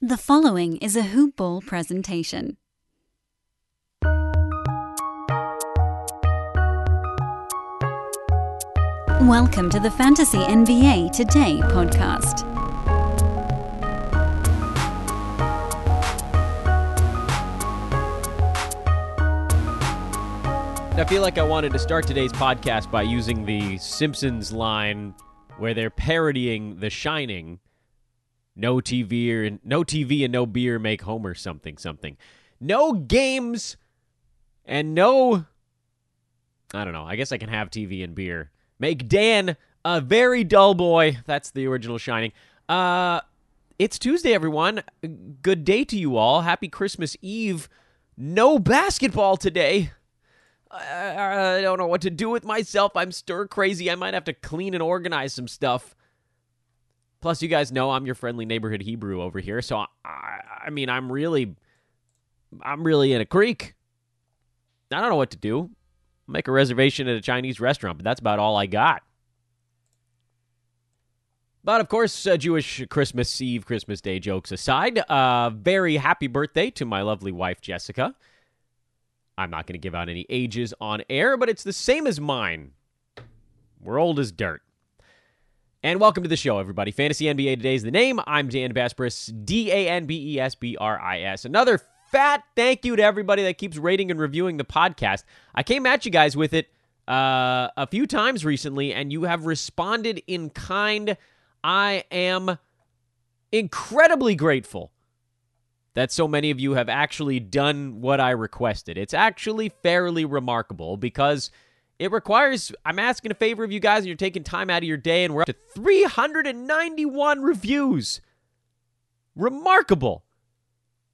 The following is a Hoop Ball presentation. Welcome to the Fantasy NBA Today podcast. I feel like I wanted to start today's podcast by using the Simpsons line where they're parodying The Shining. No TV or no TV and no beer make Homer something something. No games and no I don't know. I guess I can have TV and beer. Make Dan a very dull boy. That's the original Shining. Uh it's Tuesday everyone. Good day to you all. Happy Christmas Eve. No basketball today. I, I don't know what to do with myself. I'm stir crazy. I might have to clean and organize some stuff. Plus, you guys know I'm your friendly neighborhood Hebrew over here, so I, I mean, I'm really, I'm really in a creek. I don't know what to do. Make a reservation at a Chinese restaurant, but that's about all I got. But of course, uh, Jewish Christmas Eve, Christmas Day jokes aside, uh, very happy birthday to my lovely wife Jessica. I'm not going to give out any ages on air, but it's the same as mine. We're old as dirt. And welcome to the show, everybody. Fantasy NBA Today is the name. I'm Dan Besbris, D A N B E S B R I S. Another fat thank you to everybody that keeps rating and reviewing the podcast. I came at you guys with it uh, a few times recently, and you have responded in kind. I am incredibly grateful that so many of you have actually done what I requested. It's actually fairly remarkable because it requires, I'm asking a favor of you guys, and you're taking time out of your day, and we're up to 391 reviews. Remarkable.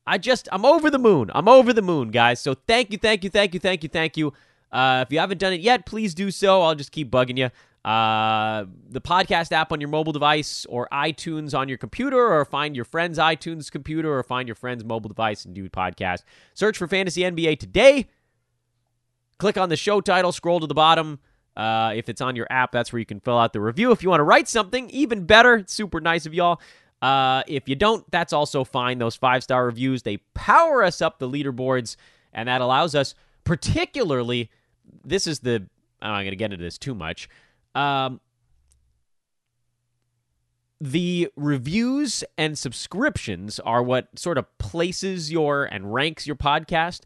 I just, I'm over the moon. I'm over the moon, guys. So thank you, thank you, thank you, thank you, thank you. Uh, if you haven't done it yet, please do so. I'll just keep bugging you. Uh, the podcast app on your mobile device or iTunes on your computer, or find your friend's iTunes computer or find your friend's mobile device and do podcast. Search for Fantasy NBA today. Click on the show title, scroll to the bottom. Uh, if it's on your app, that's where you can fill out the review. If you want to write something, even better. Super nice of y'all. Uh, if you don't, that's also fine. Those five star reviews, they power us up the leaderboards, and that allows us, particularly, this is the, I'm not going to get into this too much. Um, the reviews and subscriptions are what sort of places your and ranks your podcast.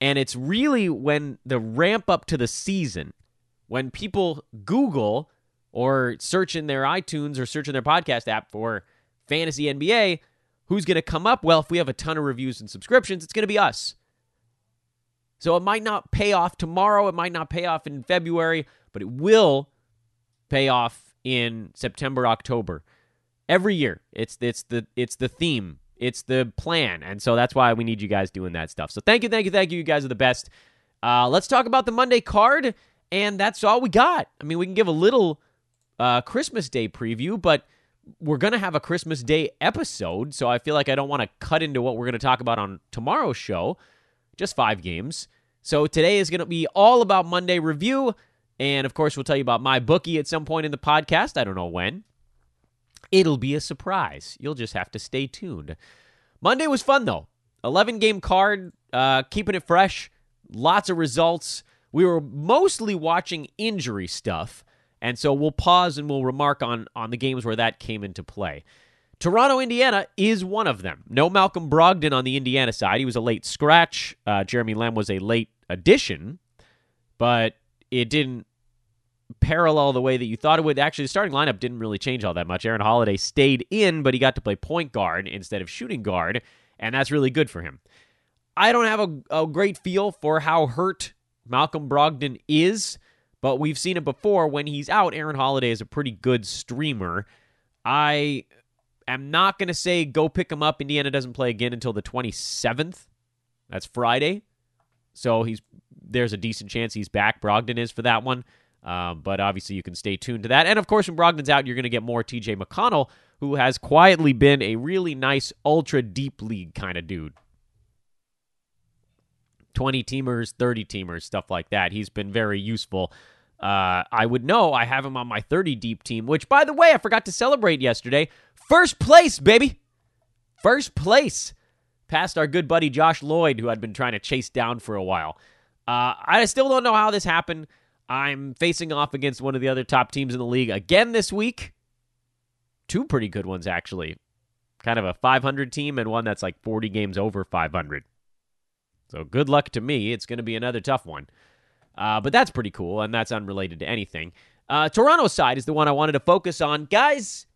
And it's really when the ramp up to the season, when people Google or search in their iTunes or search in their podcast app for fantasy NBA, who's going to come up? Well, if we have a ton of reviews and subscriptions, it's going to be us. So it might not pay off tomorrow, it might not pay off in February, but it will pay off in September, October. Every year. It's it's the it's the theme. It's the plan. And so that's why we need you guys doing that stuff. So thank you, thank you, thank you. You guys are the best. Uh, let's talk about the Monday card, and that's all we got. I mean, we can give a little uh, Christmas Day preview, but we're going to have a Christmas Day episode, so I feel like I don't want to cut into what we're going to talk about on tomorrow's show. Just five games. So today is going to be all about Monday review. And of course, we'll tell you about my bookie at some point in the podcast. I don't know when. It'll be a surprise. You'll just have to stay tuned. Monday was fun, though. 11 game card, uh, keeping it fresh, lots of results. We were mostly watching injury stuff, and so we'll pause and we'll remark on, on the games where that came into play. Toronto, Indiana is one of them. No Malcolm Brogdon on the Indiana side. He was a late scratch. Uh, Jeremy Lamb was a late addition, but it didn't parallel the way that you thought it would. Actually, the starting lineup didn't really change all that much. Aaron Holiday stayed in, but he got to play point guard instead of shooting guard, and that's really good for him. I don't have a, a great feel for how hurt Malcolm Brogdon is, but we've seen it before. When he's out, Aaron Holiday is a pretty good streamer. I am not going to say go pick him up. Indiana doesn't play again until the 27th. That's Friday. So he's there's a decent chance he's back. Brogdon is for that one. Um, but obviously, you can stay tuned to that. And of course, when Brogdon's out, you're going to get more TJ McConnell, who has quietly been a really nice, ultra deep league kind of dude. 20 teamers, 30 teamers, stuff like that. He's been very useful. Uh, I would know I have him on my 30 deep team, which, by the way, I forgot to celebrate yesterday. First place, baby. First place, past our good buddy Josh Lloyd, who I'd been trying to chase down for a while. Uh, I still don't know how this happened. I'm facing off against one of the other top teams in the league again this week. Two pretty good ones, actually. Kind of a 500 team and one that's like 40 games over 500. So good luck to me. It's going to be another tough one. Uh, but that's pretty cool, and that's unrelated to anything. Uh, Toronto side is the one I wanted to focus on. Guys,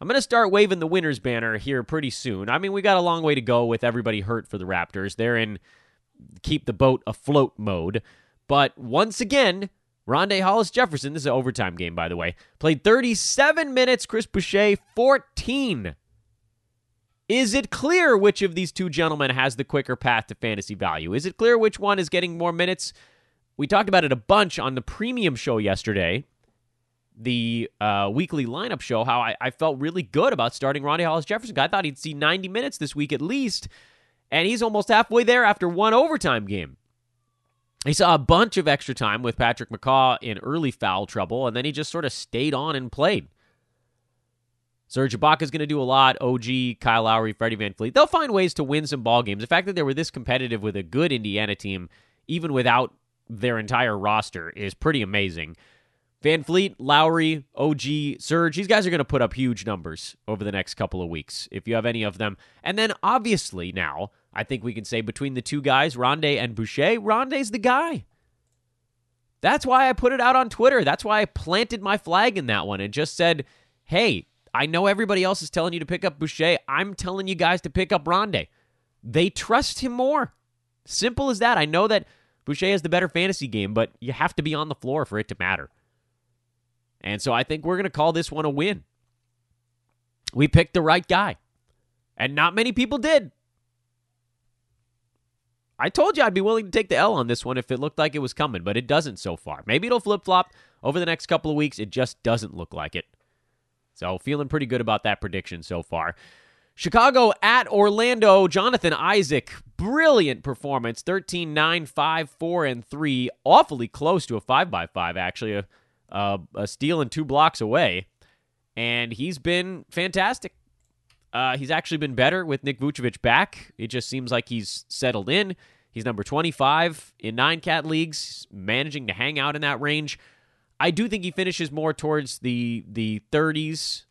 I'm going to start waving the winners banner here pretty soon. I mean, we got a long way to go with everybody hurt for the Raptors. They're in keep the boat afloat mode. But once again, Rondae Hollis Jefferson, this is an overtime game, by the way, played 37 minutes. Chris Boucher, 14. Is it clear which of these two gentlemen has the quicker path to fantasy value? Is it clear which one is getting more minutes? We talked about it a bunch on the premium show yesterday, the uh, weekly lineup show, how I, I, felt really good about starting Rondae Hollis Jefferson. I thought he'd see 90 minutes this week at least, and he's almost halfway there after one overtime game. He saw a bunch of extra time with Patrick McCaw in early foul trouble, and then he just sort of stayed on and played. Serge Ibaka is going to do a lot. OG, Kyle Lowry, Freddie VanVleet. They'll find ways to win some ball games. The fact that they were this competitive with a good Indiana team, even without their entire roster, is pretty amazing. VanVleet, Lowry, OG, Serge, these guys are going to put up huge numbers over the next couple of weeks if you have any of them. And then obviously now, I think we can say between the two guys, Rondae and Boucher, Rondae's the guy. That's why I put it out on Twitter. That's why I planted my flag in that one and just said, hey, I know everybody else is telling you to pick up Boucher. I'm telling you guys to pick up Rondae. They trust him more. Simple as that. I know that Boucher has the better fantasy game, but you have to be on the floor for it to matter. And so I think we're going to call this one a win. We picked the right guy. And not many people did. I told you I'd be willing to take the L on this one if it looked like it was coming, but it doesn't so far. Maybe it'll flip flop over the next couple of weeks. It just doesn't look like it. So, feeling pretty good about that prediction so far. Chicago at Orlando. Jonathan Isaac, brilliant performance 13 9, 5, 4, and 3. Awfully close to a 5 by 5 actually. A, uh, a steal and two blocks away. And he's been fantastic. Uh, he's actually been better with Nick Vucevic back. It just seems like he's settled in. He's number 25 in nine cat leagues, managing to hang out in that range. I do think he finishes more towards the the 30s.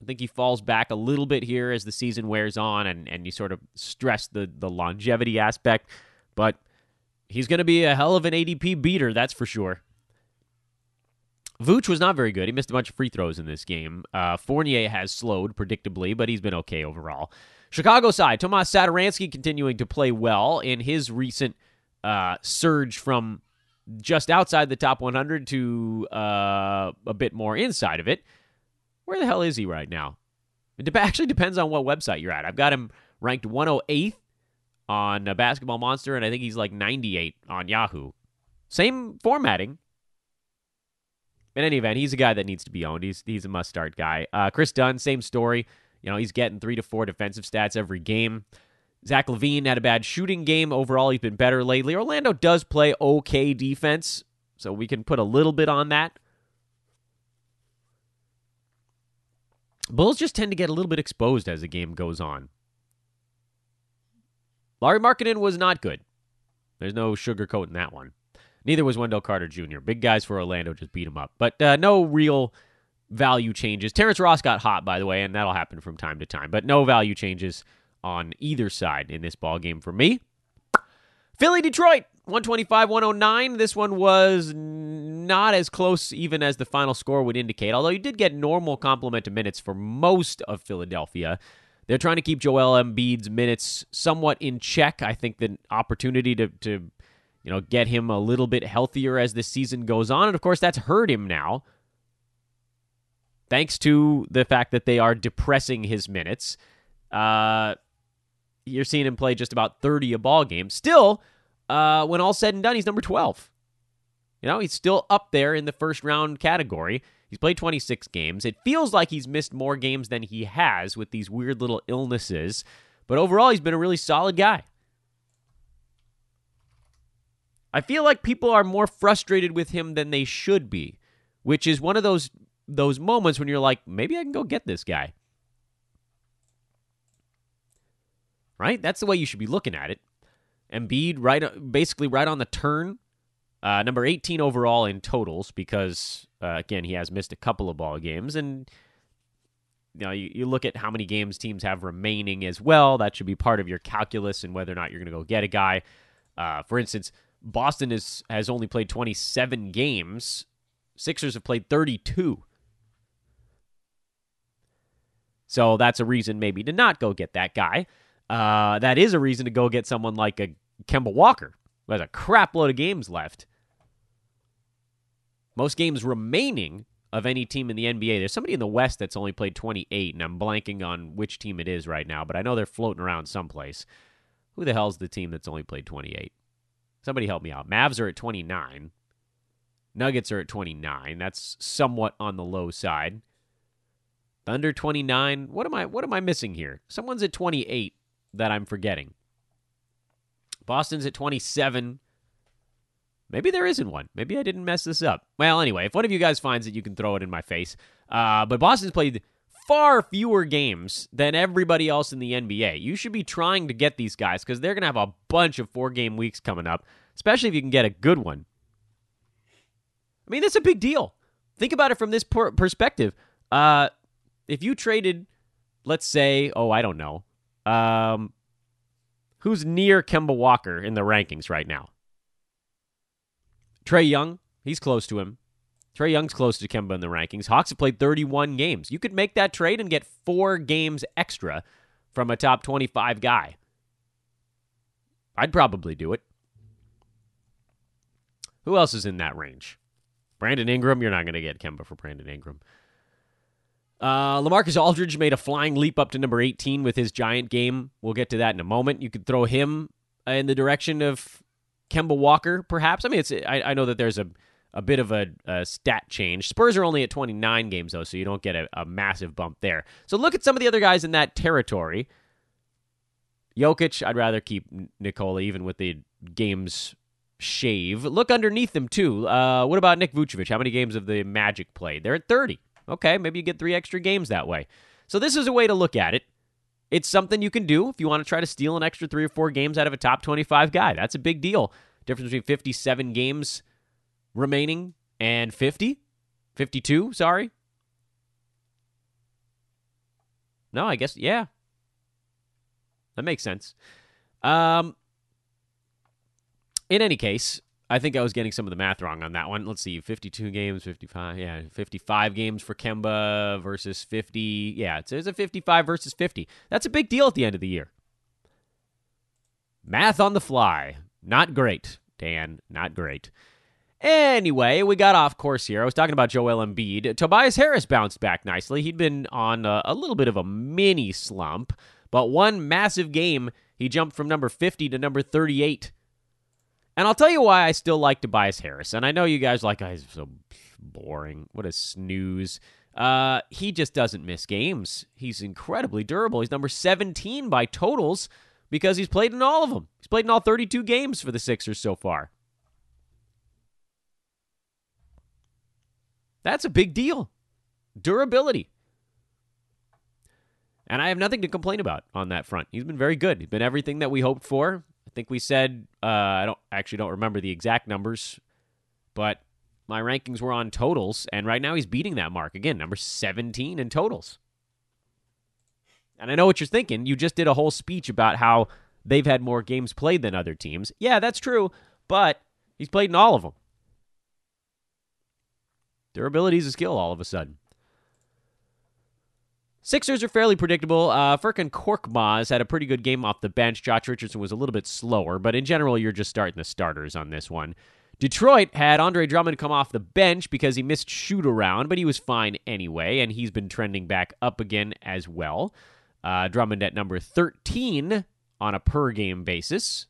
I think he falls back a little bit here as the season wears on, and, and you sort of stress the the longevity aspect. But he's going to be a hell of an ADP beater, that's for sure. Vooch was not very good. He missed a bunch of free throws in this game. Uh, Fournier has slowed, predictably, but he's been okay overall. Chicago side, Tomas Satoransky continuing to play well in his recent uh, surge from just outside the top 100 to uh, a bit more inside of it. Where the hell is he right now? It de- actually depends on what website you're at. I've got him ranked 108th on Basketball Monster, and I think he's like 98 on Yahoo. Same formatting, in any event, he's a guy that needs to be owned. He's he's a must start guy. Uh, Kris Dunn, same story. You know, he's getting three to four defensive stats every game. Zach LaVine had a bad shooting game. Overall, he's been better lately. Orlando does play okay defense, so we can put a little bit on that. Bulls just tend to get a little bit exposed as the game goes on. Lauri Markkanen was not good. There's no sugarcoating that one. Neither was Wendell Carter Jr. Big guys for Orlando just beat him up. But uh, no real value changes. Terrence Ross got hot, by the way, and that'll happen from time to time. But no value changes on either side in this ball game for me. Philly Detroit 125 109. This one was not as close even as the final score would indicate, although you did get normal complement of minutes for most of Philadelphia. They're trying to keep Joel Embiid's minutes somewhat in check. I think the opportunity to, to you know, get him a little bit healthier as the season goes on. And of course, that's hurt him now. Thanks to the fact that they are depressing his minutes. Uh, you're seeing him play just about 30 a ball game. Still, uh, when all said and done, he's number 12. You know, he's still up there in the first round category. He's played 26 games. It feels like he's missed more games than he has with these weird little illnesses. But overall, he's been a really solid guy. I feel like people are more frustrated with him than they should be, which is one of those those moments when you're like, maybe I can go get this guy. right? That's the way you should be looking at it. Embiid right, basically right on the turn. Uh, number 18 overall in totals because uh, again he has missed a couple of ball games and you know you, you look at how many games teams have remaining as well that should be part of your calculus and whether or not you're going to go get a guy uh, for instance boston is, has only played 27 games sixers have played 32 so that's a reason maybe to not go get that guy uh, that is a reason to go get someone like a Kemba Walker, who has a crap load of games left. Most games remaining of any team in the NBA. There's somebody in the West that's only played 28, and I'm blanking on which team it is right now, but I know they're floating around someplace. Who the hell's the team that's only played 28? Somebody help me out. Mavs are at 29. Nuggets are at 29. That's somewhat on the low side. Thunder 29. What am I what am I missing here? Someone's at 28 that I'm forgetting. Boston's at 27. Maybe there isn't one. Maybe I didn't mess this up. Well, anyway, if one of you guys finds it, you can throw it in my face. Uh, but Boston's played far fewer games than everybody else in the NBA. You should be trying to get these guys because they're going to have a bunch of four game weeks coming up, especially if you can get a good one. I mean, that's a big deal. Think about it from this perspective. Uh, if you traded, let's say, oh, I don't know, um, who's near Kemba Walker in the rankings right now? Trae Young, he's close to him. Trae Young's close to Kemba in the rankings. Hawks have played 31 games. You could make that trade and get four games extra from a top 25 guy. I'd probably do it. Who else is in that range? Brandon Ingram. You're not going to get Kemba for Brandon Ingram. Uh, LaMarcus Aldridge made a flying leap up to number 18 with his giant game. We'll get to that in a moment. You could throw him in the direction of Kemba Walker, perhaps. I mean, it's I, I know that there's a a bit of a, a, stat change. Spurs are only at 29 games though, so you don't get a, a massive bump there. So look at some of the other guys in that territory. Jokic, I'd rather keep Nikola even with the games shave. Look underneath them too. Uh, what about Nick Vucevic? How many games have the Magic played? They're at 30. Okay, maybe you get three extra games that way. So this is a way to look at it. It's something you can do if you want to try to steal an extra three or four games out of a top 25 guy. That's a big deal. Difference between 57 games remaining and 50? 52, sorry. No, I guess, yeah. That makes sense. Um, in any case, I think I was getting some of the math wrong on that one. Let's see, 52 games, 55. Yeah, 55 games for Kemba versus 50. Yeah, it's, it's a 55 versus 50. That's a big deal at the end of the year. Math on the fly. Not great, Dan. Not great. Anyway, we got off course here. I was talking about Joel Embiid. Tobias Harris bounced back nicely. He'd been on a, a little bit of a mini slump, but one massive game, he jumped from number 50 to number 38 and I'll tell you why I still like Tobias Harris. And I know you guys like, oh, he's so boring. What a snooze. Uh, he just doesn't miss games. He's incredibly durable. He's number 17 by totals because he's played in all of them. He's played in all 32 games for the Sixers so far. That's a big deal. Durability. And I have nothing to complain about on that front. He's been very good. He's been everything that we hoped for. I think we said uh, I don't actually don't remember the exact numbers, but my rankings were on totals, and right now he's beating that mark again, number 17 in totals. And I know what you're thinking. You just did a whole speech about how they've had more games played than other teams. Yeah, that's true, but he's played in all of them. Durability is a skill all of a sudden. Sixers are fairly predictable. Uh, Furkan Korkmaz had a pretty good game off the bench. Josh Richardson was a little bit slower, but in general, you're just starting the starters on this one. Detroit had Andre Drummond come off the bench because he missed shoot around, but he was fine anyway, and he's been trending back up again as well. Uh, Drummond at number 13 on a per game basis.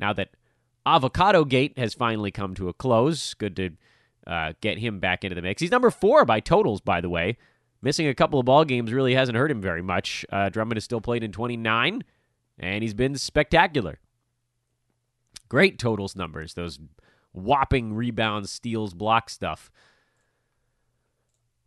Now that Avocado Gate has finally come to a close, good to uh, get him back into the mix. He's number four by totals, by the way. Missing a couple of ball games really hasn't hurt him very much. Uh, Drummond has still played in 29, and he's been spectacular. Great totals numbers, those whopping rebounds, steals, block stuff.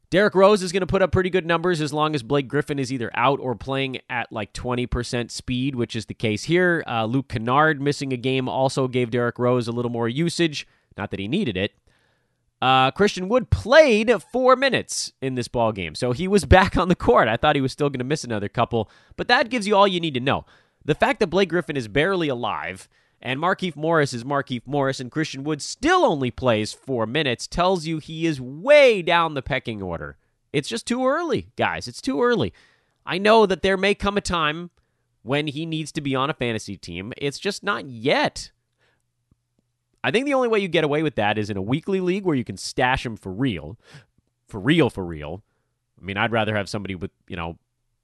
Derrick Rose is going to put up pretty good numbers as long as Blake Griffin is either out or playing at like 20% speed, which is the case here. Uh, Luke Kennard missing a game also gave Derrick Rose a little more usage. Not that he needed it. Uh, Christian Wood played four minutes in this ball game, so he was back on the court. I thought he was still going to miss another couple, but that gives you all you need to know. The fact that Blake Griffin is barely alive and Markieff Morris is Markieff Morris and Christian Wood still only plays four minutes tells you he is way down the pecking order. It's just too early, guys. It's too early. I know that there may come a time when he needs to be on a fantasy team. It's just not yet. I think the only way you get away with that is in a weekly league where you can stash him for real. For real, for real. I mean, I'd rather have somebody with, you know,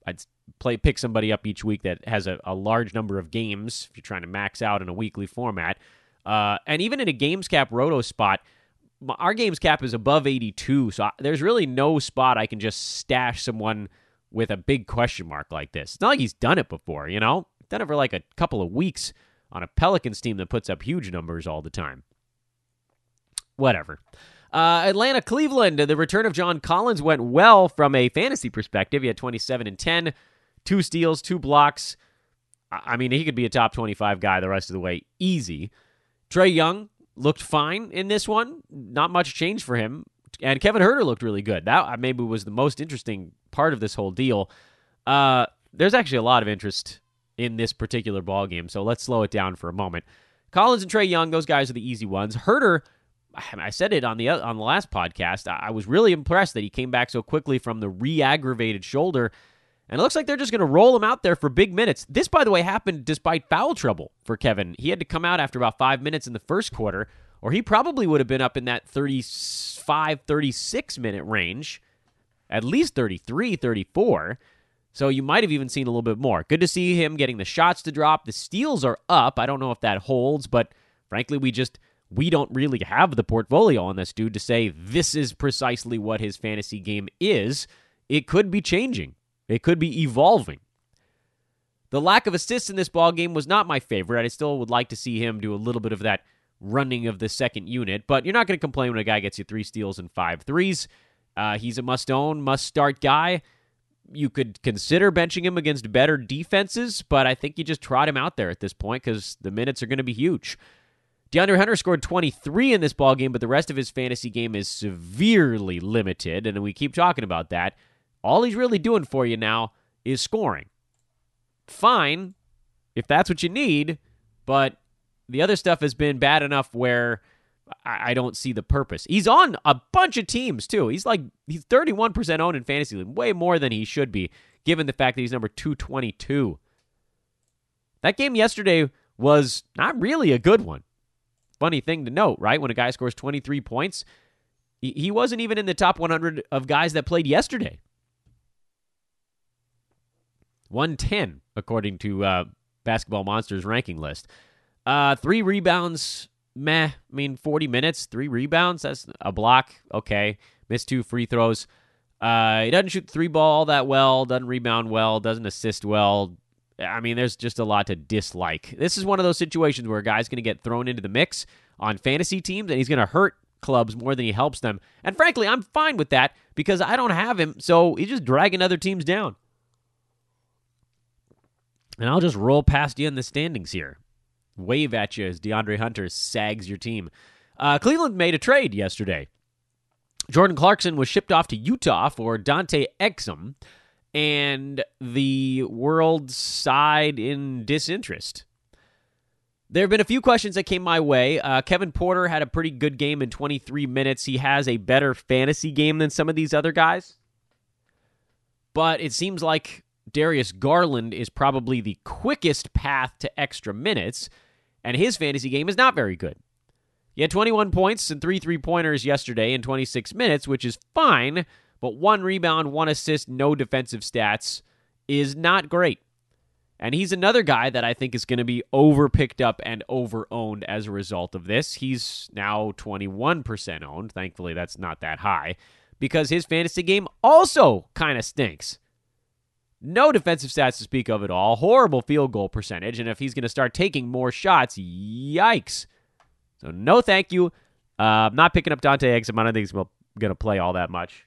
I'd play pick somebody up each week that has a, a large number of games if you're trying to max out in a weekly format. Uh, and even in a games cap roto spot, our games cap is above 82, so I, there's really no spot I can just stash someone with a big question mark like this. It's not like he's done it before, you know? Done it for like a couple of weeks on a Pelicans team that puts up huge numbers all the time. Whatever. Uh, Atlanta, Cleveland. The return of John Collins went well from a fantasy perspective. He had 27 and 10, two steals, two blocks. I mean, he could be a top 25 guy the rest of the way, easy. Trae Young looked fine in this one. Not much change for him. And Kevin Huerter looked really good. That uh, maybe was the most interesting part of this whole deal. Uh, there's actually a lot of interest in this particular ball game. So let's slow it down for a moment. Collins and Trae Young, those guys are the easy ones. Huerter, I said it on the on the last podcast. I was really impressed that he came back so quickly from the re-aggravated shoulder. And it looks like they're just going to roll him out there for big minutes. This, by the way, happened despite foul trouble for Kevin. He had to come out after about five minutes in the first quarter, or he probably would have been up in that 35, 36 minute range, at least 33, 34. So you might have even seen a little bit more. Good to see him getting the shots to drop. The steals are up. I don't know if that holds, but frankly, we just we don't really have the portfolio on this dude to say this is precisely what his fantasy game is. It could be changing. It could be evolving. The lack of assists in this ball game was not my favorite. I still would like to see him do a little bit of that running of the second unit, but you're not going to complain when a guy gets you three steals and five threes. Uh, he's a must own, must start guy you could consider benching him against better defenses, but I think you just trot him out there at this point because the minutes are going to be huge. DeAndre Hunter scored 23 in this ball game, but the rest of his fantasy game is severely limited, and we keep talking about that. All he's really doing for you now is scoring. Fine, if that's what you need, but the other stuff has been bad enough where I, don't see the purpose. He's on a bunch of teams too. He's like he's 31% owned in fantasy league, way more than he should be, given the fact that he's number 222. That game yesterday was not really a good one. Funny thing to note, right? When a guy scores 23 points, he wasn't even in the top 100 of guys that played yesterday. 110, according to uh, Basketball Monsters ranking list. Uh, three rebounds meh. I mean, 40 minutes, three rebounds, that's a block. Okay. Missed two free throws. Uh, he doesn't shoot three ball all that well, doesn't rebound well, doesn't assist well. I mean, there's just a lot to dislike. This is one of those situations where a guy's going to get thrown into the mix on fantasy teams and he's going to hurt clubs more than he helps them. And frankly, I'm fine with that because I don't have him, so he's just dragging other teams down. And I'll just roll past you in the standings here wave at you as DeAndre Hunter sags your team. Uh, Cleveland made a trade yesterday. Jordan Clarkson was shipped off to Utah for Dante Exum, and the world sighed in disinterest. There have been a few questions that came my way. Uh, Kevin Porter had a pretty good game in 23 minutes. He has a better fantasy game than some of these other guys. But it seems like Darius Garland is probably the quickest path to extra minutes and his fantasy game is not very good. He had 21 points and three three pointers yesterday in 26 minutes, which is fine, but one rebound, one assist, no defensive stats is not great. And he's another guy that I think is going to be over picked up and over owned as a result of this. He's now 21% owned. Thankfully, that's not that high because his fantasy game also kind of stinks. No defensive stats to speak of at all. Horrible field goal percentage. And if he's going to start taking more shots, yikes. So, no thank you. Uh, I'm not picking up Dante Exum. I don't think he's going to play all that much.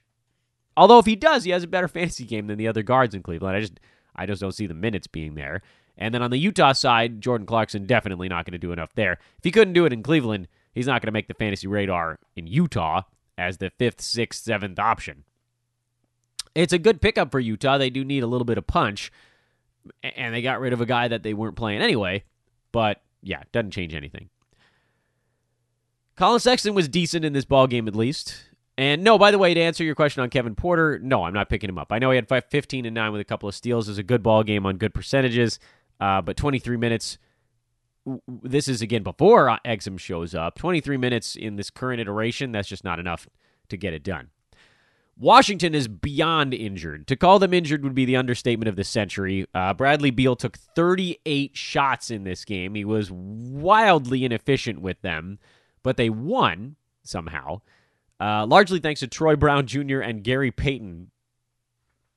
Although if he does, he has a better fantasy game than the other guards in Cleveland. I just I just don't see the minutes being there. And then on the Utah side, Jordan Clarkson definitely not going to do enough there. If he couldn't do it in Cleveland, he's not going to make the fantasy radar in Utah as the fifth, sixth, seventh option. It's a good pickup for Utah. They do need a little bit of punch, and they got rid of a guy that they weren't playing anyway. But yeah, doesn't change anything. Collin Sexton was decent in this ball game at least. And no, by the way, to answer your question on Kevin Porter, no, I'm not picking him up. I know he had 15 and 9 with a couple of steals. Was a good ball game on good percentages, uh, but 23 minutes. This is again before Exum shows up. 23 minutes in this current iteration, that's just not enough to get it done. Washington is beyond injured. To call them injured would be the understatement of the century. Uh, Bradley Beal took 38 shots in this game. He was wildly inefficient with them, but they won somehow. Uh, largely thanks to Troy Brown Jr. and Gary Payton.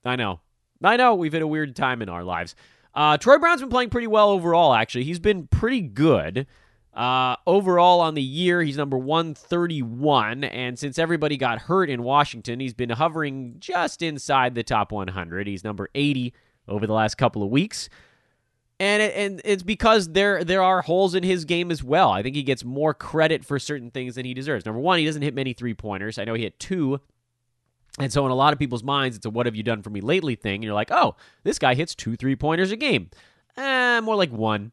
I know. I know we've had a weird time in our lives. Uh, Troy Brown's been playing pretty well overall, actually. He's been pretty good. Uh, overall on the year, he's number 131. And since everybody got hurt in Washington, he's been hovering just inside the top 100. He's number 80 over the last couple of weeks and it, and it's because there there are holes in his game as well. I think he gets more credit for certain things than he deserves. Number one, he doesn't hit many three pointers. I know he hit two, and so in a lot of people's minds, it's a "What have you done for me lately?" thing. And you're like, "Oh, this guy hits two three pointers a game." Eh, more like one,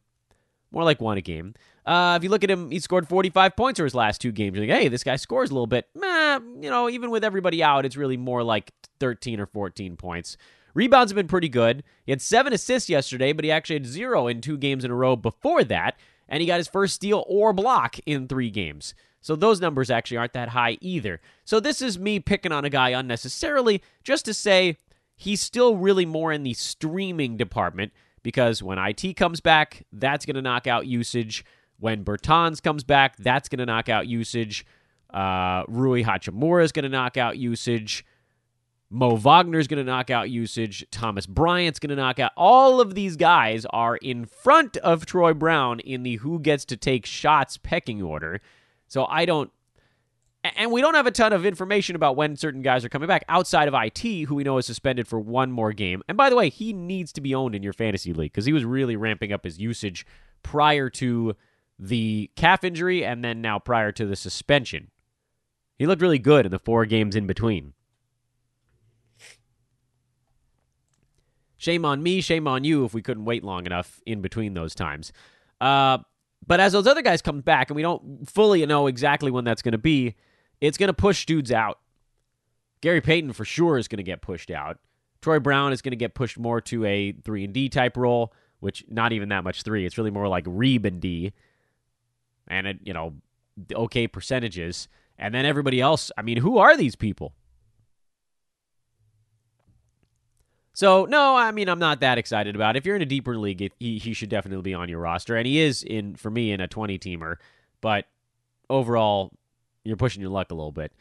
more like one a game. Uh, if you look at him, he scored 45 points over his last two games. You're like, hey, this guy scores a little bit. Meh, you know, even with everybody out, it's really more like 13 or 14 points. Rebounds have been pretty good. He had seven assists yesterday, but he actually had zero in two games in a row before that. And he got his first steal or block in three games. So those numbers actually aren't that high either. So this is me picking on a guy unnecessarily just to say he's still really more in the streaming department because when IT comes back, that's going to knock out usage. When Bertans comes back, that's going to knock out usage. Uh, Rui Hachimura is going to knock out usage. Mo Wagner is going to knock out usage. Thomas Bryant's going to knock out. All of these guys are in front of Troy Brown in the who gets to take shots pecking order. So I don't. And we don't have a ton of information about when certain guys are coming back outside of IT, who we know is suspended for one more game. And by the way, he needs to be owned in your fantasy league because he was really ramping up his usage prior to the calf injury and then now prior to the suspension. He looked really good in the four games in between. Shame on me, shame on you if we couldn't wait long enough in between those times. Uh, but as those other guys come back, and we don't fully know exactly when that's going to be, it's going to push dudes out. Gary Payton for sure is going to get pushed out. Troy Brown is going to get pushed more to a three and D type role, which not even that much three. It's really more like Reeb and D, and it, you know, okay percentages. And then everybody else. I mean, who are these people? So no, I mean I'm not that excited about. It. If you're in a deeper league, he he should definitely be on your roster, and he is in for me in a 20 teamer. But overall, you're pushing your luck a little bit.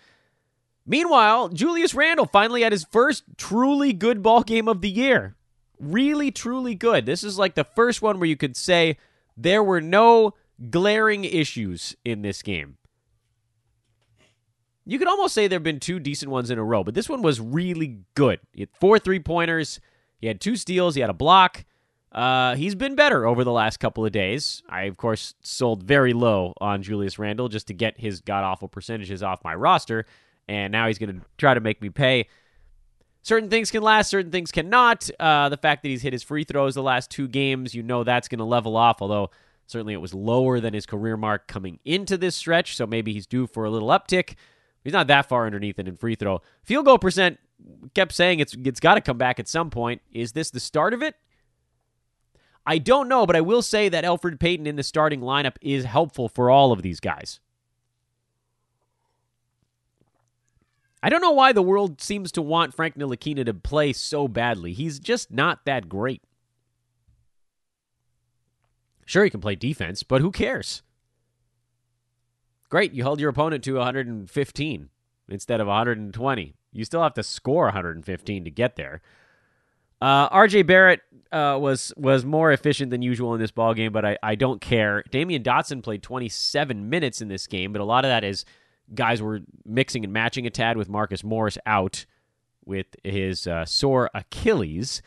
Meanwhile, Julius Randle finally had his first truly good ball game of the year. Really, truly good. This is like the first one where you could say there were no glaring issues in this game. You could almost say there have been two decent ones in a row, but this one was really good. He had four three pointers. He had two steals. He had a block. Uh, he's been better over the last couple of days. I, of course, sold very low on Julius Randle just to get his god awful percentages off my roster, and now he's going to try to make me pay. Certain things can last, certain things cannot. Uh, the fact that he's hit his free throws the last two games, you know that's going to level off, although certainly it was lower than his career mark coming into this stretch, so maybe he's due for a little uptick. He's not that far underneath it in free throw. Field goal percent kept saying it's it's got to come back at some point. Is this the start of it? I don't know, but I will say that Elfrid Payton in the starting lineup is helpful for all of these guys. I don't know why the world seems to want Frank Ntilikina to play so badly. He's just not that great. Sure, he can play defense, but who cares? Great, you held your opponent to 115 instead of 120. You still have to score 115 to get there. Uh, RJ Barrett uh, was was more efficient than usual in this ball game, but I, I don't care. Damyean Dotson played 27 minutes in this game, but a lot of that is guys were mixing and matching a tad with Marcus Morris out. with his uh, sore Achilles.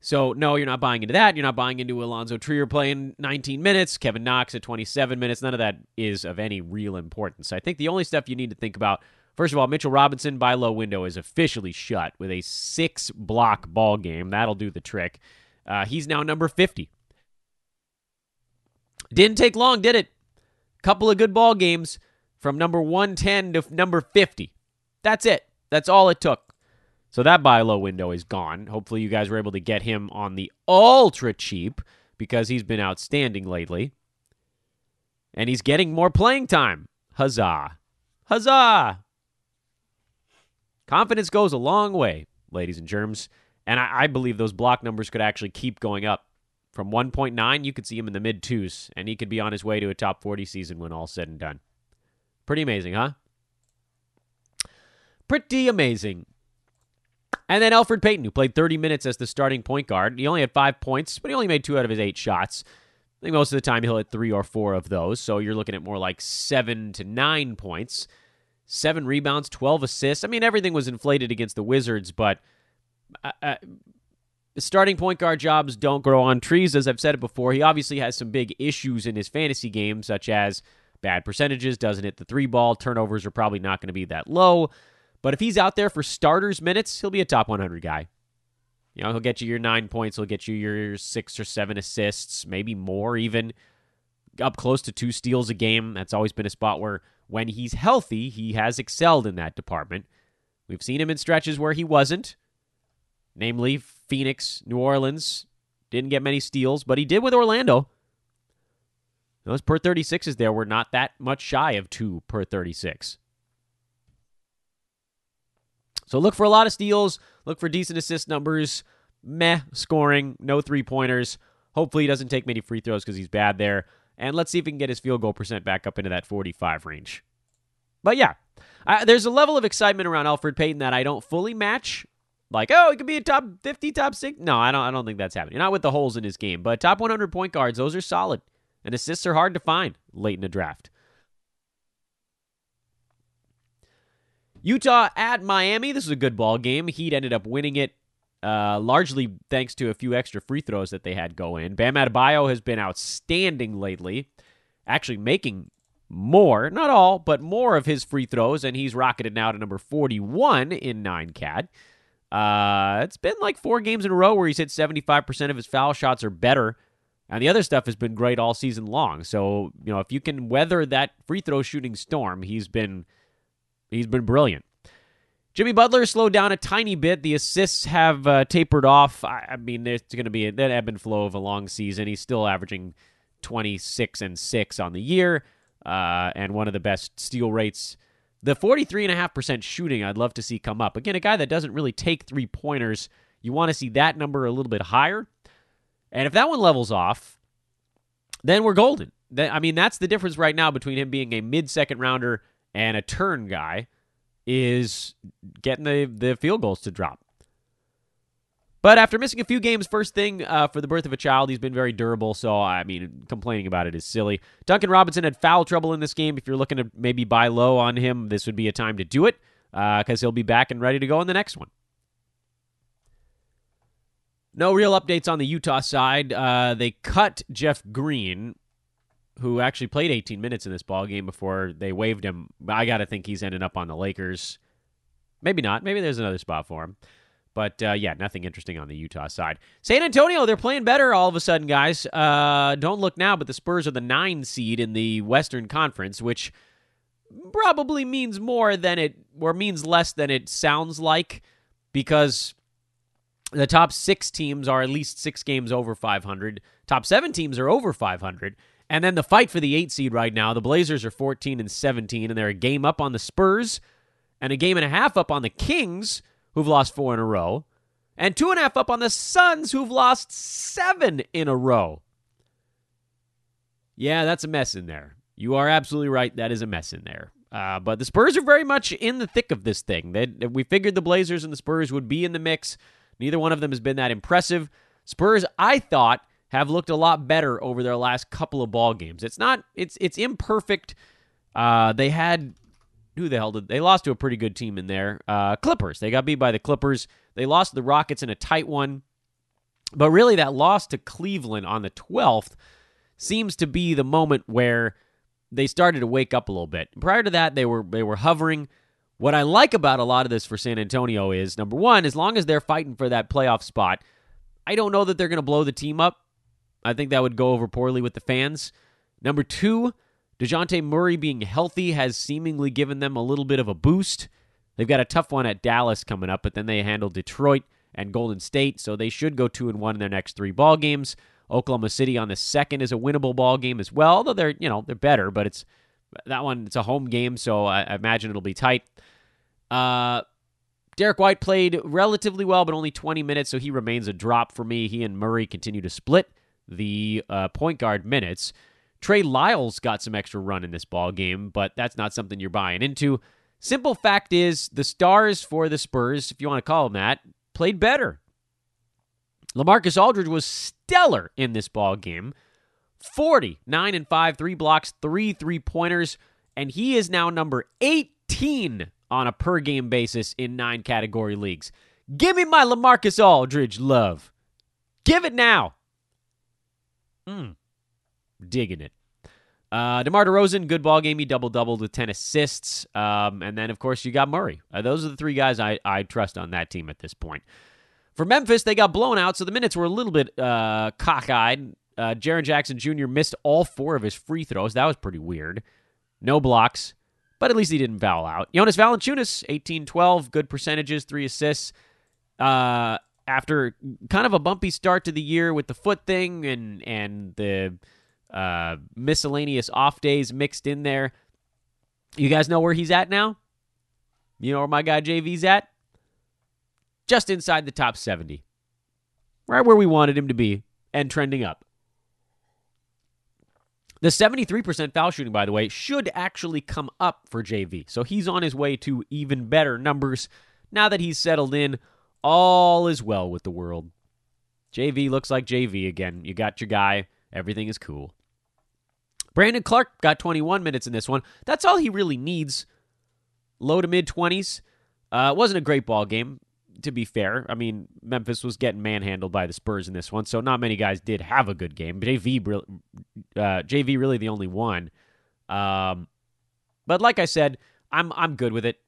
So, no, you're not buying into that. You're not buying into Allonzo Trier playing 19 minutes, Kevin Knox at 27 minutes. None of that is of any real importance. I think the only stuff you need to think about, first of all, Mitchell Robinson buy low window is officially shut with a six block ball game. That'll do the trick. Uh, he's now number 50. Didn't take long, did it? Couple of good ball games from number 110 to number 50. That's it. That's all it took. So that buy low window is gone. Hopefully, you guys were able to get him on the ultra cheap because he's been outstanding lately. And he's getting more playing time. Huzzah. Huzzah. Confidence goes a long way, ladies and germs. And I, I believe those block numbers could actually keep going up. From 1.9, you could see him in the mid twos, and he could be on his way to a top 40 season when all said and done. Pretty amazing, huh? Pretty amazing. And then Elfrid Payton, who played 30 minutes as the starting point guard. He only had five points, but he only made two out of his eight shots. I think most of the time he'll hit three or four of those. So you're looking at more like seven to nine points, seven rebounds, 12 assists. I mean, everything was inflated against the Wizards, but uh, uh, starting point guard jobs don't grow on trees, as I've said it before. He obviously has some big issues in his fantasy game, such as bad percentages, doesn't hit the three ball, turnovers are probably not going to be that low. But if he's out there for starters minutes, he'll be a top 100 guy. You know, he'll get you your nine points, he'll get you your six or seven assists, maybe more even. Up close to two steals a game. That's always been a spot where, when he's healthy, he has excelled in that department. We've seen him in stretches where he wasn't, namely Phoenix, New Orleans. Didn't get many steals, but he did with Orlando. Those per 36s there were not that much shy of two per 36. So look for a lot of steals, look for decent assist numbers, meh scoring, no three pointers. Hopefully he doesn't take many free throws because he's bad there. And let's see if he can get his field goal percent back up into that 45 range. But yeah, I, there's a level of excitement around Elfrid Payton that I don't fully match. Like, oh, he could be a top 50, top six. No, I don't. I don't think that's happening. Not with the holes in his game, but top 100 point guards, those are solid, and assists are hard to find late in the draft. Utah at Miami. This is a good ball game. Heat ended up winning it uh, largely thanks to a few extra free throws that they had go in. Bam Adebayo has been outstanding lately, actually making more, not all, but more of his free throws, and he's rocketed now to number 41 in 9CAT. Uh, it's been like four games in a row where he's hit 75% of his foul shots or better. And the other stuff has been great all season long. So, you know, if you can weather that free throw shooting storm, he's been He's been brilliant. Jimmy Butler slowed down a tiny bit. The assists have uh, tapered off. I, I mean, there's going to be an ebb and flow of a long season. He's still averaging 26 and 6 on the year uh, and one of the best steal rates. The 43.5% shooting, I'd love to see come up. Again, a guy that doesn't really take three pointers, you want to see that number a little bit higher. And if that one levels off, then we're golden. I mean, that's the difference right now between him being a mid second rounder and a turn guy is getting the, the field goals to drop. But after missing a few games, first thing uh, for the birth of a child, he's been very durable. So, I mean, complaining about it is silly. Duncan Robinson had foul trouble in this game. If you're looking to maybe buy low on him, this would be a time to do it because uh, he'll be back and ready to go in the next one. No real updates on the Utah side. Uh, they cut Jeff Green, who actually played 18 minutes in this ball game before they waived him. I got to think he's ended up on the Lakers. Maybe not. Maybe there's another spot for him. But uh, yeah, nothing interesting on the Utah side. San Antonio, they're playing better all of a sudden, guys. Uh, don't look now, but the Spurs are the nine seed in the Western Conference, which probably means more than it, or means less than it sounds like, because the top six teams are at least six games over 500. Top seven teams are over 500. And then the fight for the eight seed right now, the Blazers are 14 and 17, and they're a game up on the Spurs and a game and a half up on the Kings, who've lost four in a row, and two and a half up on the Suns, who've lost seven in a row. Yeah, that's a mess in there. You are absolutely right. That is a mess in there. Uh, but the Spurs are very much in the thick of this thing. They, we figured the Blazers and the Spurs would be in the mix. Neither one of them has been that impressive. Spurs, I thought, have looked a lot better over their last couple of ball games. It's not it's it's imperfect. Uh, they had who the hell did they lost to a pretty good team in there? Uh, Clippers. They got beat by the Clippers. They lost the Rockets in a tight one. But really, that loss to Cleveland on the 12th seems to be the moment where they started to wake up a little bit. Prior to that, they were they were hovering. What I like about a lot of this for San Antonio is number one, as long as they're fighting for that playoff spot, I don't know that they're going to blow the team up. I think that would go over poorly with the fans. Number two, Dejounte Murray being healthy has seemingly given them a little bit of a boost. They've got a tough one at Dallas coming up, but then they handle Detroit and Golden State, so they should go two and one in their next three ball games. Oklahoma City on the second is a winnable ball game as well, though they're you know they're better, but it's that one it's a home game, so I, I imagine it'll be tight. Uh, Derrick White played relatively well, but only 20 minutes, so he remains a drop for me. He and Murray continue to split the uh, point guard minutes. Trey Lyles got some extra run in this ball game, but that's not something you're buying into. Simple fact is, the stars for the Spurs, if you want to call them that, played better. LaMarcus Aldridge was stellar in this ball game. 40, 9 and 5, 3 blocks, 3 three-pointers, and he is now number 18 on a per game basis in 9 category leagues. Give me my LaMarcus Aldridge love. Give it now. Mm. Digging it. Uh, DeMar DeRozan, good ball game. He double doubled with 10 assists. Um, and then, of course, you got Murray. Uh, those are the three guys I, I trust on that team at this point. For Memphis, they got blown out, so the minutes were a little bit uh, cockeyed. Uh, Jaren Jackson Jr. missed all four of his free throws. That was pretty weird. No blocks, but at least he didn't foul out. Jonas Valanciunas, 18 12, good percentages, three assists. Uh, after kind of a bumpy start to the year with the foot thing and, and the uh, miscellaneous off days mixed in there. You guys know where he's at now? You know where my guy JV's at? Just inside the top 70. Right where we wanted him to be and trending up. The 73% foul shooting, by the way, should actually come up for JV. So he's on his way to even better numbers. Now that he's settled in, all is well with the world. JV looks like JV again. You got your guy. Everything is cool. Brandon Clarke got 21 minutes in this one. That's all he really needs. Low to mid 20s. Uh, wasn't a great ball game, to be fair. I mean, Memphis was getting manhandled by the Spurs in this one, so not many guys did have a good game. JV, uh, JV really the only one. Um, but like I said, I'm I'm good with it.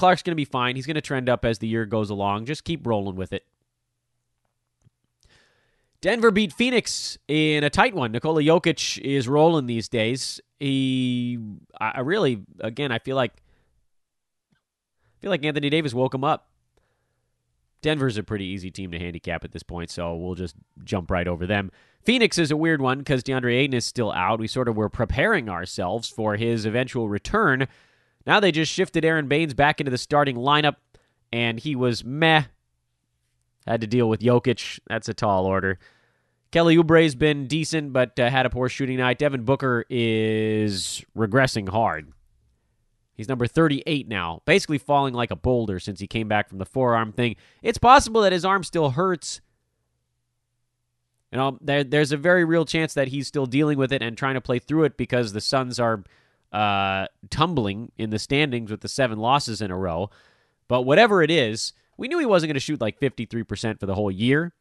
Clarke's going to be fine. He's going to trend up as the year goes along. Just keep rolling with it. Denver beat Phoenix in a tight one. Nikola Jokic is rolling these days. He, I really, again, I feel like, I feel like Anthony Davis woke him up. Denver's a pretty easy team to handicap at this point, so we'll just jump right over them. Phoenix is a weird one because DeAndre Ayton is still out. We sort of were preparing ourselves for his eventual return. Now they just shifted Aron Baynes back into the starting lineup, and he was meh had to deal with Jokic. That's a tall order. Kelly Oubre's been decent, but uh, had a poor shooting night. Devin Booker is regressing hard. He's number 38 now, basically falling like a boulder since he came back from the forearm thing. It's possible that his arm still hurts. You know, there, there's a very real chance that he's still dealing with it and trying to play through it because the Suns are uh, tumbling in the standings with the seven losses in a row. But whatever it is, we knew he wasn't going to shoot like 53% for the whole year.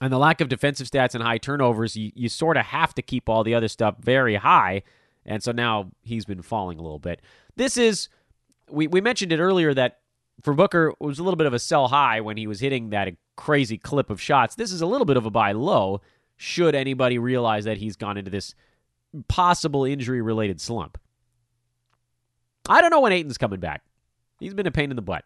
And the lack of defensive stats and high turnovers, you, you sort of have to keep all the other stuff very high. And so now he's been falling a little bit. This is, we, we mentioned it earlier that for Booker, it was a little bit of a sell high when he was hitting that crazy clip of shots. This is a little bit of a buy low, should anybody realize that he's gone into this possible injury related slump. I don't know when Ayton's coming back. He's been a pain in the butt.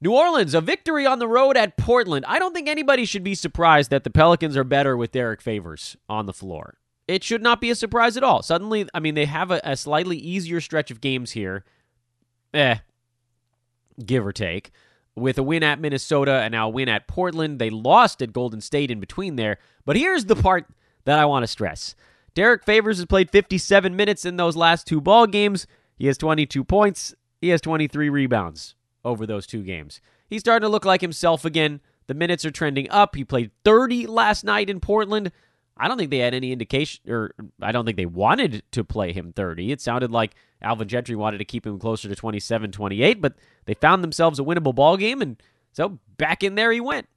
New Orleans, a victory on the road at Portland. I don't think anybody should be surprised that the Pelicans are better with Derrick Favors on the floor. It should not be a surprise at all. Suddenly, I mean, they have a, a slightly easier stretch of games here. Eh, give or take. With a win at Minnesota and now a win at Portland, they lost at Golden State in between there. But here's the part that I want to stress. Derrick Favors has played 57 minutes in those last two ball games. He has 22 points. He has 23 rebounds over those two games. He's starting to look like himself again. The minutes are trending up. He played 30 last night in Portland. I don't think they had any indication, or I don't think they wanted to play him 30. It sounded like Alvin Gentry wanted to keep him closer to 27, 28, but they found themselves a winnable ball game, and so back in there he went.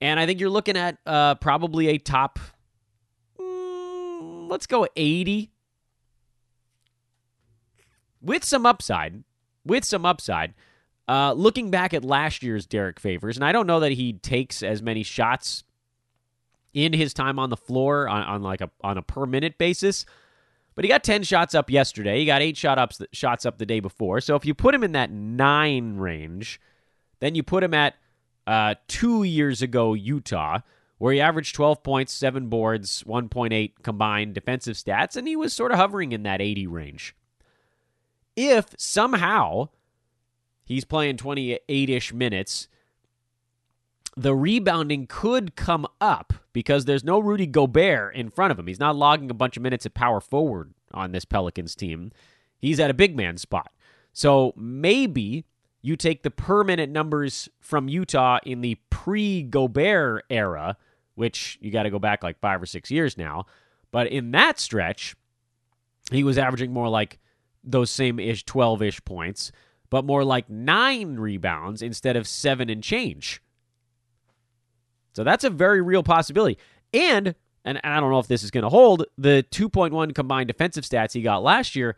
And I think you're looking at uh, probably a top, let's go 80 with some upside. With some upside. Uh, looking back at last year's Derrick Favors, and I don't know that he takes as many shots in his time on the floor on, on like a on a per minute basis, but he got ten shots up yesterday. He got eight shot ups shots up the day before. So if you put him in that nine range, then you put him at uh, two years ago Utah, where he averaged 12 points, seven boards, 1.8 combined defensive stats, and he was sort of hovering in that 80 range. If somehow He's playing 28 ish minutes. The rebounding could come up because there's no Rudy Gobert in front of him. He's not logging a bunch of minutes at power forward on this Pelicans team. He's at a big man spot. So maybe you take the per minute numbers from Utah in the pre Gobert era, which you got to go back like five or six years now. But in that stretch, he was averaging more like those same ish 12 ish points but more like nine rebounds instead of seven and change. So that's a very real possibility. And, and I don't know if this is going to hold, the 2.1 combined defensive stats he got last year,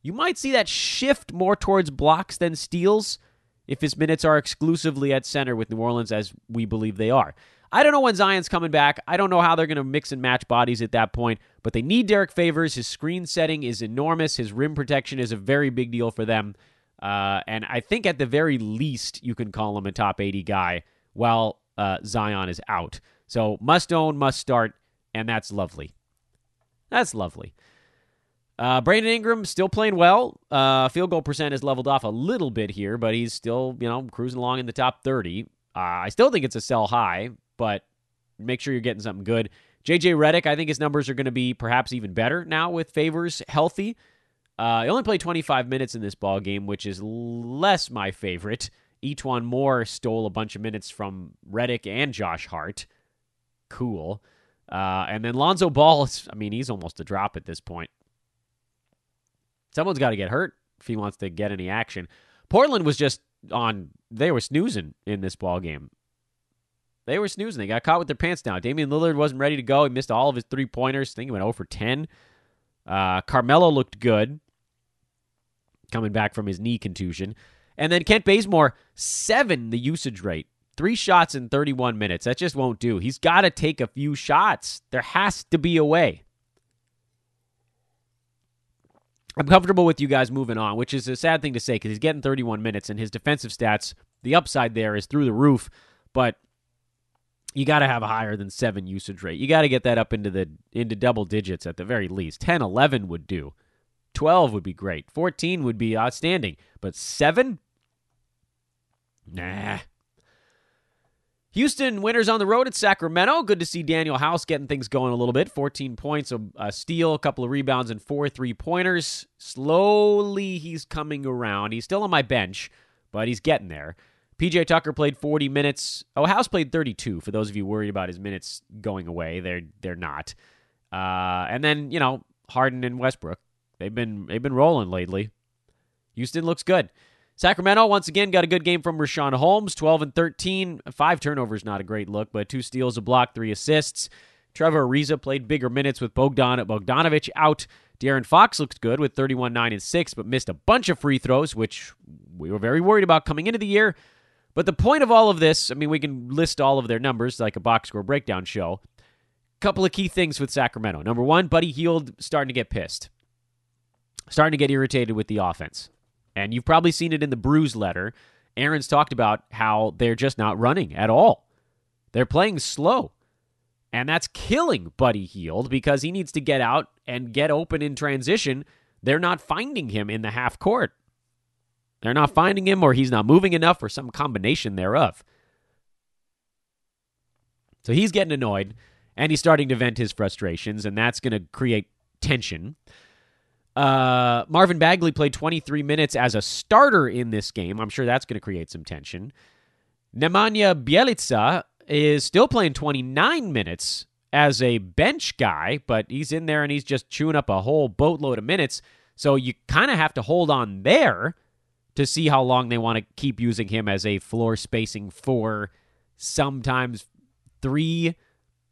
you might see that shift more towards blocks than steals if his minutes are exclusively at center with New Orleans, as we believe they are. I don't know when Zion's coming back. I don't know how they're going to mix and match bodies at that point, but they need Derrick Favors. His screen setting is enormous. His rim protection is a very big deal for them. Uh, and I think at the very least, you can call him a top 80 guy while uh, Zion is out. So must own, must start, and that's lovely. That's lovely. Uh, Brandon Ingram still playing well. Uh, field goal percent has leveled off a little bit here, but he's still, you know, cruising along in the top 30. Uh, I still think it's a sell high, but make sure you're getting something good. JJ Redick, I think his numbers are going to be perhaps even better now with Favors healthy. Uh, he only played 25 minutes in this ball game, which is less my favorite. E'Twaun Moore stole a bunch of minutes from Redick and Josh Hart. Cool. Uh, and then Lonzo Ball, I mean, he's almost a drop at this point. Someone's got to get hurt if he wants to get any action. Portland was just on, they were snoozing in this ball game. They were snoozing. They got caught with their pants down. Damian Lillard wasn't ready to go. He missed all of his three pointers. I think he went 0 for 10. Uh, Carmelo looked good coming back from his knee contusion. And then Kent Bazemore, seven the usage rate. Three shots in 31 minutes. That just won't do. He's got to take a few shots. There has to be a way. I'm comfortable with you guys moving on, which is a sad thing to say because he's getting 31 minutes and his defensive stats, the upside there is through the roof. But you got to have a higher than seven usage rate. You got to get that up into the into double digits at the very least. 10, 11 would do. 12 would be great. 14 would be outstanding. But 7? Nah. Houston winners on the road at Sacramento. Good to see Danuel House getting things going a little bit. 14 points, a, a steal, a couple of rebounds, and four three pointers. Slowly, he's coming around. He's still on my bench, but he's getting there. PJ Tucker played 40 minutes. Oh, House played 32. For those of you worried about his minutes going away, they're they're not. Uh, and then you know Harden and Westbrook They've been they've been rolling lately. Houston looks good. Sacramento once again got a good game from Richaun Holmes, 12 and 13, five turnovers, not a great look, but two steals, a block, three assists. Trevor Ariza played bigger minutes with Bogdan Bogdanovich out. De'Aaron Fox looked good with 31, 9, and 6, but missed a bunch of free throws, which we were very worried about coming into the year. But the point of all of this, I mean, we can list all of their numbers like a box score breakdown show. Couple of key things with Sacramento. Number one, Buddy Hield starting to get pissed starting to get irritated with the offense. And you've probably seen it in the bruise letter. Aaron's talked about how they're just not running at all. They're playing slow. And that's killing Buddy Hield because he needs to get out and get open in transition. They're not finding him in the half court. They're not finding him, or he's not moving enough, or some combination thereof. So he's getting annoyed, and he's starting to vent his frustrations, and that's going to create tension. Uh, Marvin Bagley played 23 minutes as a starter in this game. I'm sure that's going to create some tension. Nemanja Bjelica is still playing 29 minutes as a bench guy, but he's in there and he's just chewing up a whole boatload of minutes. So you kind of have to hold on there to see how long they want to keep using him as a floor spacing four, sometimes three.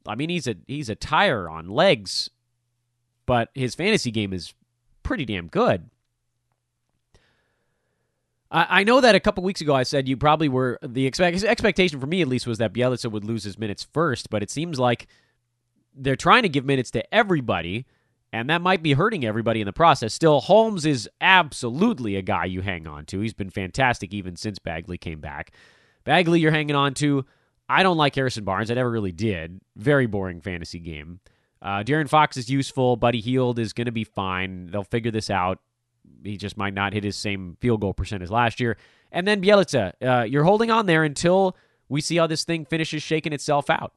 I mean, he's a he's a tire on legs, but his fantasy game is pretty damn good. I, I know that a couple weeks ago I said you probably were the expect, expectation for me at least was that Bjelica would lose his minutes first, but it seems like they're trying to give minutes to everybody and that might be hurting everybody in the process. Still, Holmes is absolutely a guy you hang on to. He's been fantastic even since Bagley came back. Bagley, you're hanging on to. I don't like Harrison Barnes. I never really did. Very boring fantasy game. Uh, De'Aaron Fox is useful. Buddy Hield is going to be fine. They'll figure this out. He just might not hit his same field goal percent as last year. And then Bjelica, uh, you're holding on there until we see how this thing finishes shaking itself out.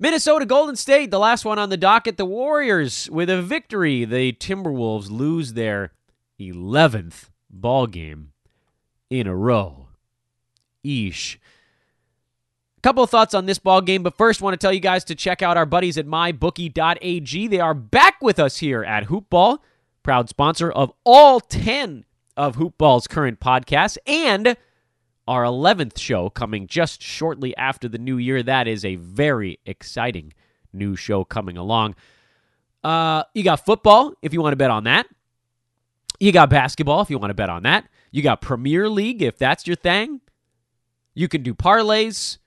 Minnesota Golden State, the last one on the docket. The Warriors with a victory. The Timberwolves lose their 11th ball game in a row. Eesh. Couple of thoughts on this ball game, but first, want to tell you guys to check out our buddies at mybookie.ag. They are back with us here at Hoopball, proud sponsor of all 10 of Hoopball's current podcasts, and our 11th show coming just shortly after the new year. That is a very exciting new show coming along. Uh, you got football if you want to bet on that. You got basketball if you want to bet on that. You got Premier League if that's your thing. You can do parlays.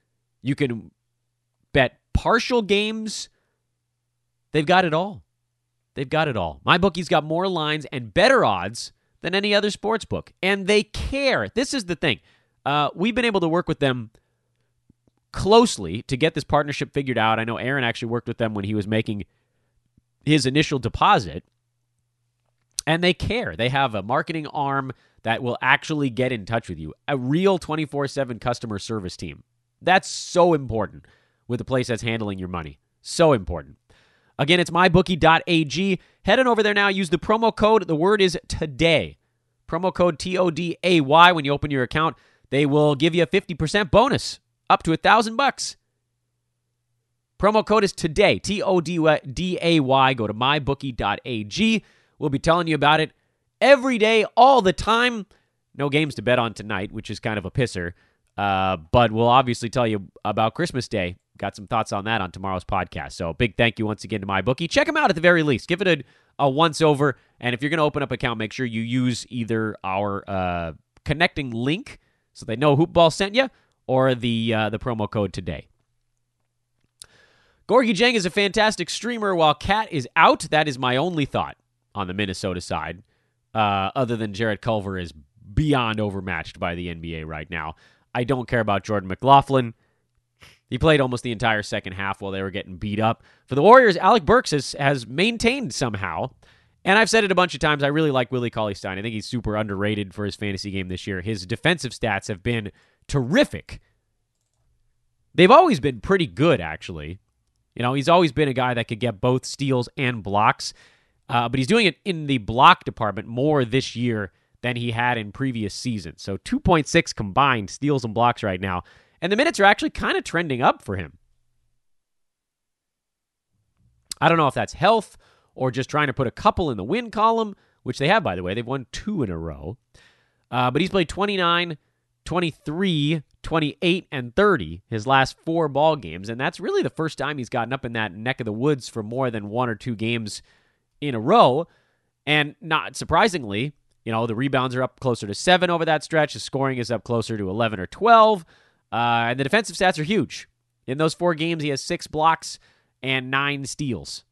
You can bet partial games. They've got it all. They've got it all. My bookie's got more lines and better odds than any other sports book, and they care. This is the thing. Uh, we've been able to work with them closely to get this partnership figured out. I know Aaron actually worked with them when he was making his initial deposit. And they care. They have a marketing arm that will actually get in touch with you, a real 24 7 customer service team. That's so important with a place that's handling your money. So important. Again, it's mybookie.ag. Head on over there now. Use the promo code. The word is today. Promo code T O D A Y when you open your account they will give you a 50% bonus up to a thousand bucks. Promo code is today, T O D A Y. Go to mybookie.ag. We'll be telling you about it every day, all the time. No games to bet on tonight, which is kind of a pisser. Uh, but we'll obviously tell you about Christmas Day. Got some thoughts on that on tomorrow's podcast. So big thank you once again to my bookie. Check them out at the very least. Give it a, a once over. And if you're going to open up account, make sure you use either our uh, connecting link so they know Hoopball sent you, or the uh, the promo code today. Gorgui Dieng is a fantastic streamer while KAT is out. That is my only thought on the Minnesota side, uh, other than Jarrett Culver is beyond overmatched by the NBA right now. I don't care about Jordan McLaughlin. He played almost the entire second half while they were getting beat up. For the Warriors, Alec Burks has, has maintained somehow and I've said it a bunch of times. I really like Willie Cauley Stein. I think he's super underrated for his fantasy game this year. His defensive stats have been terrific. They've always been pretty good, actually. You know, he's always been a guy that could get both steals and blocks, uh, but he's doing it in the block department more this year than he had in previous seasons. So 2.6 combined steals and blocks right now. And the minutes are actually kind of trending up for him. I don't know if that's health or just trying to put a couple in the win column, which they have, by the way. They've won two in a row. Uh, but he's played 29, 23, 28, and 30 his last four ball games. And that's really the first time he's gotten up in that neck of the woods for more than one or two games in a row. And not surprisingly, you know, the rebounds are up closer to seven over that stretch. The scoring is up closer to 11 or 12. Uh, and the defensive stats are huge. In those four games, he has six blocks and nine steals.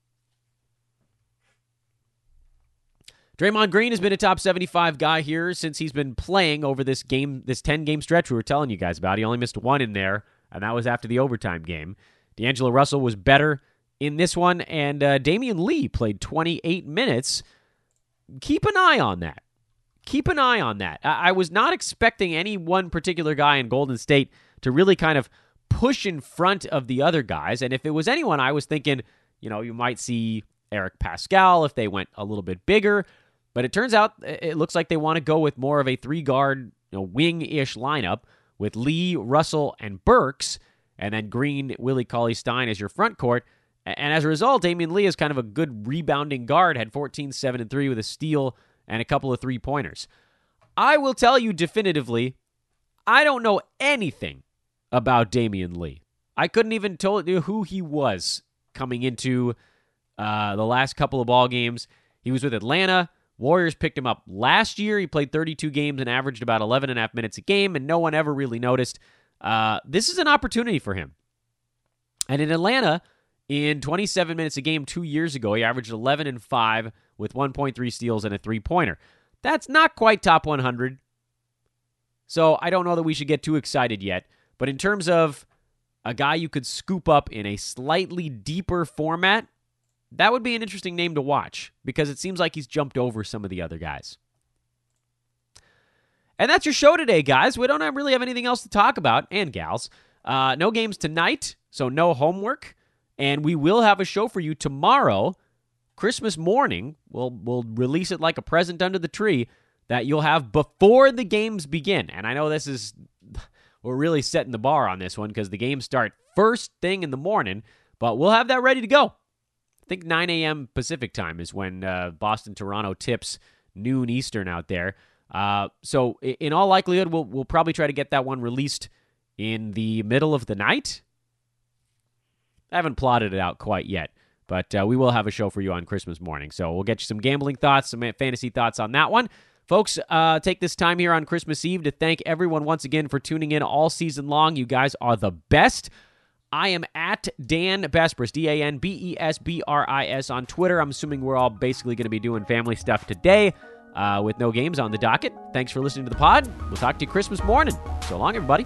Draymond Green has been a top 75 guy here since he's been playing over this game, this 10 game stretch we were telling you guys about. He only missed one in there, and that was after the overtime game. D'Angelo Russell was better in this one, and uh, Damion Lee played 28 minutes. Keep an eye on that. Keep an eye on that. I-, I was not expecting any one particular guy in Golden State to really kind of push in front of the other guys. And if it was anyone, I was thinking, you know, you might see Eric Paschall if they went a little bit bigger. But it turns out it looks like they want to go with more of a three guard, you know, wing ish lineup with Lee, Russell, and Burks, and then Green, Willie Cauley Stein as your front court. And as a result, Damion Lee is kind of a good rebounding guard, had 14, 7, and 3 with a steal and a couple of three pointers. I will tell you definitively, I don't know anything about Damion Lee. I couldn't even tell you who he was coming into uh, the last couple of ball games. He was with Atlanta. Warriors picked him up last year. He played 32 games and averaged about 11 and a half minutes a game, and no one ever really noticed. Uh, this is an opportunity for him. And in Atlanta, in 27 minutes a game two years ago, he averaged 11 and 5 with 1.3 steals and a three pointer. That's not quite top 100. So I don't know that we should get too excited yet. But in terms of a guy you could scoop up in a slightly deeper format, that would be an interesting name to watch because it seems like he's jumped over some of the other guys. And that's your show today, guys. We don't really have anything else to talk about, and gals. Uh, no games tonight, so no homework. And we will have a show for you tomorrow, Christmas morning. We'll we'll release it like a present under the tree that you'll have before the games begin. And I know this is we're really setting the bar on this one because the games start first thing in the morning, but we'll have that ready to go I think 9 a.m. Pacific time is when uh, Boston Toronto tips noon Eastern out there. Uh, so in all likelihood, we'll we'll probably try to get that one released in the middle of the night. I haven't plotted it out quite yet, but uh, we will have a show for you on Christmas morning. So we'll get you some gambling thoughts, some fantasy thoughts on that one. Folks, uh, take this time here on Christmas Eve to thank everyone once again for tuning in all season long. You guys are the best. I am at Dan Besbris, D A N B E S B R I S on Twitter. I'm assuming we're all basically going to be doing family stuff today uh, with no games on the docket. Thanks for listening to the pod. We'll talk to you Christmas morning. So long, everybody.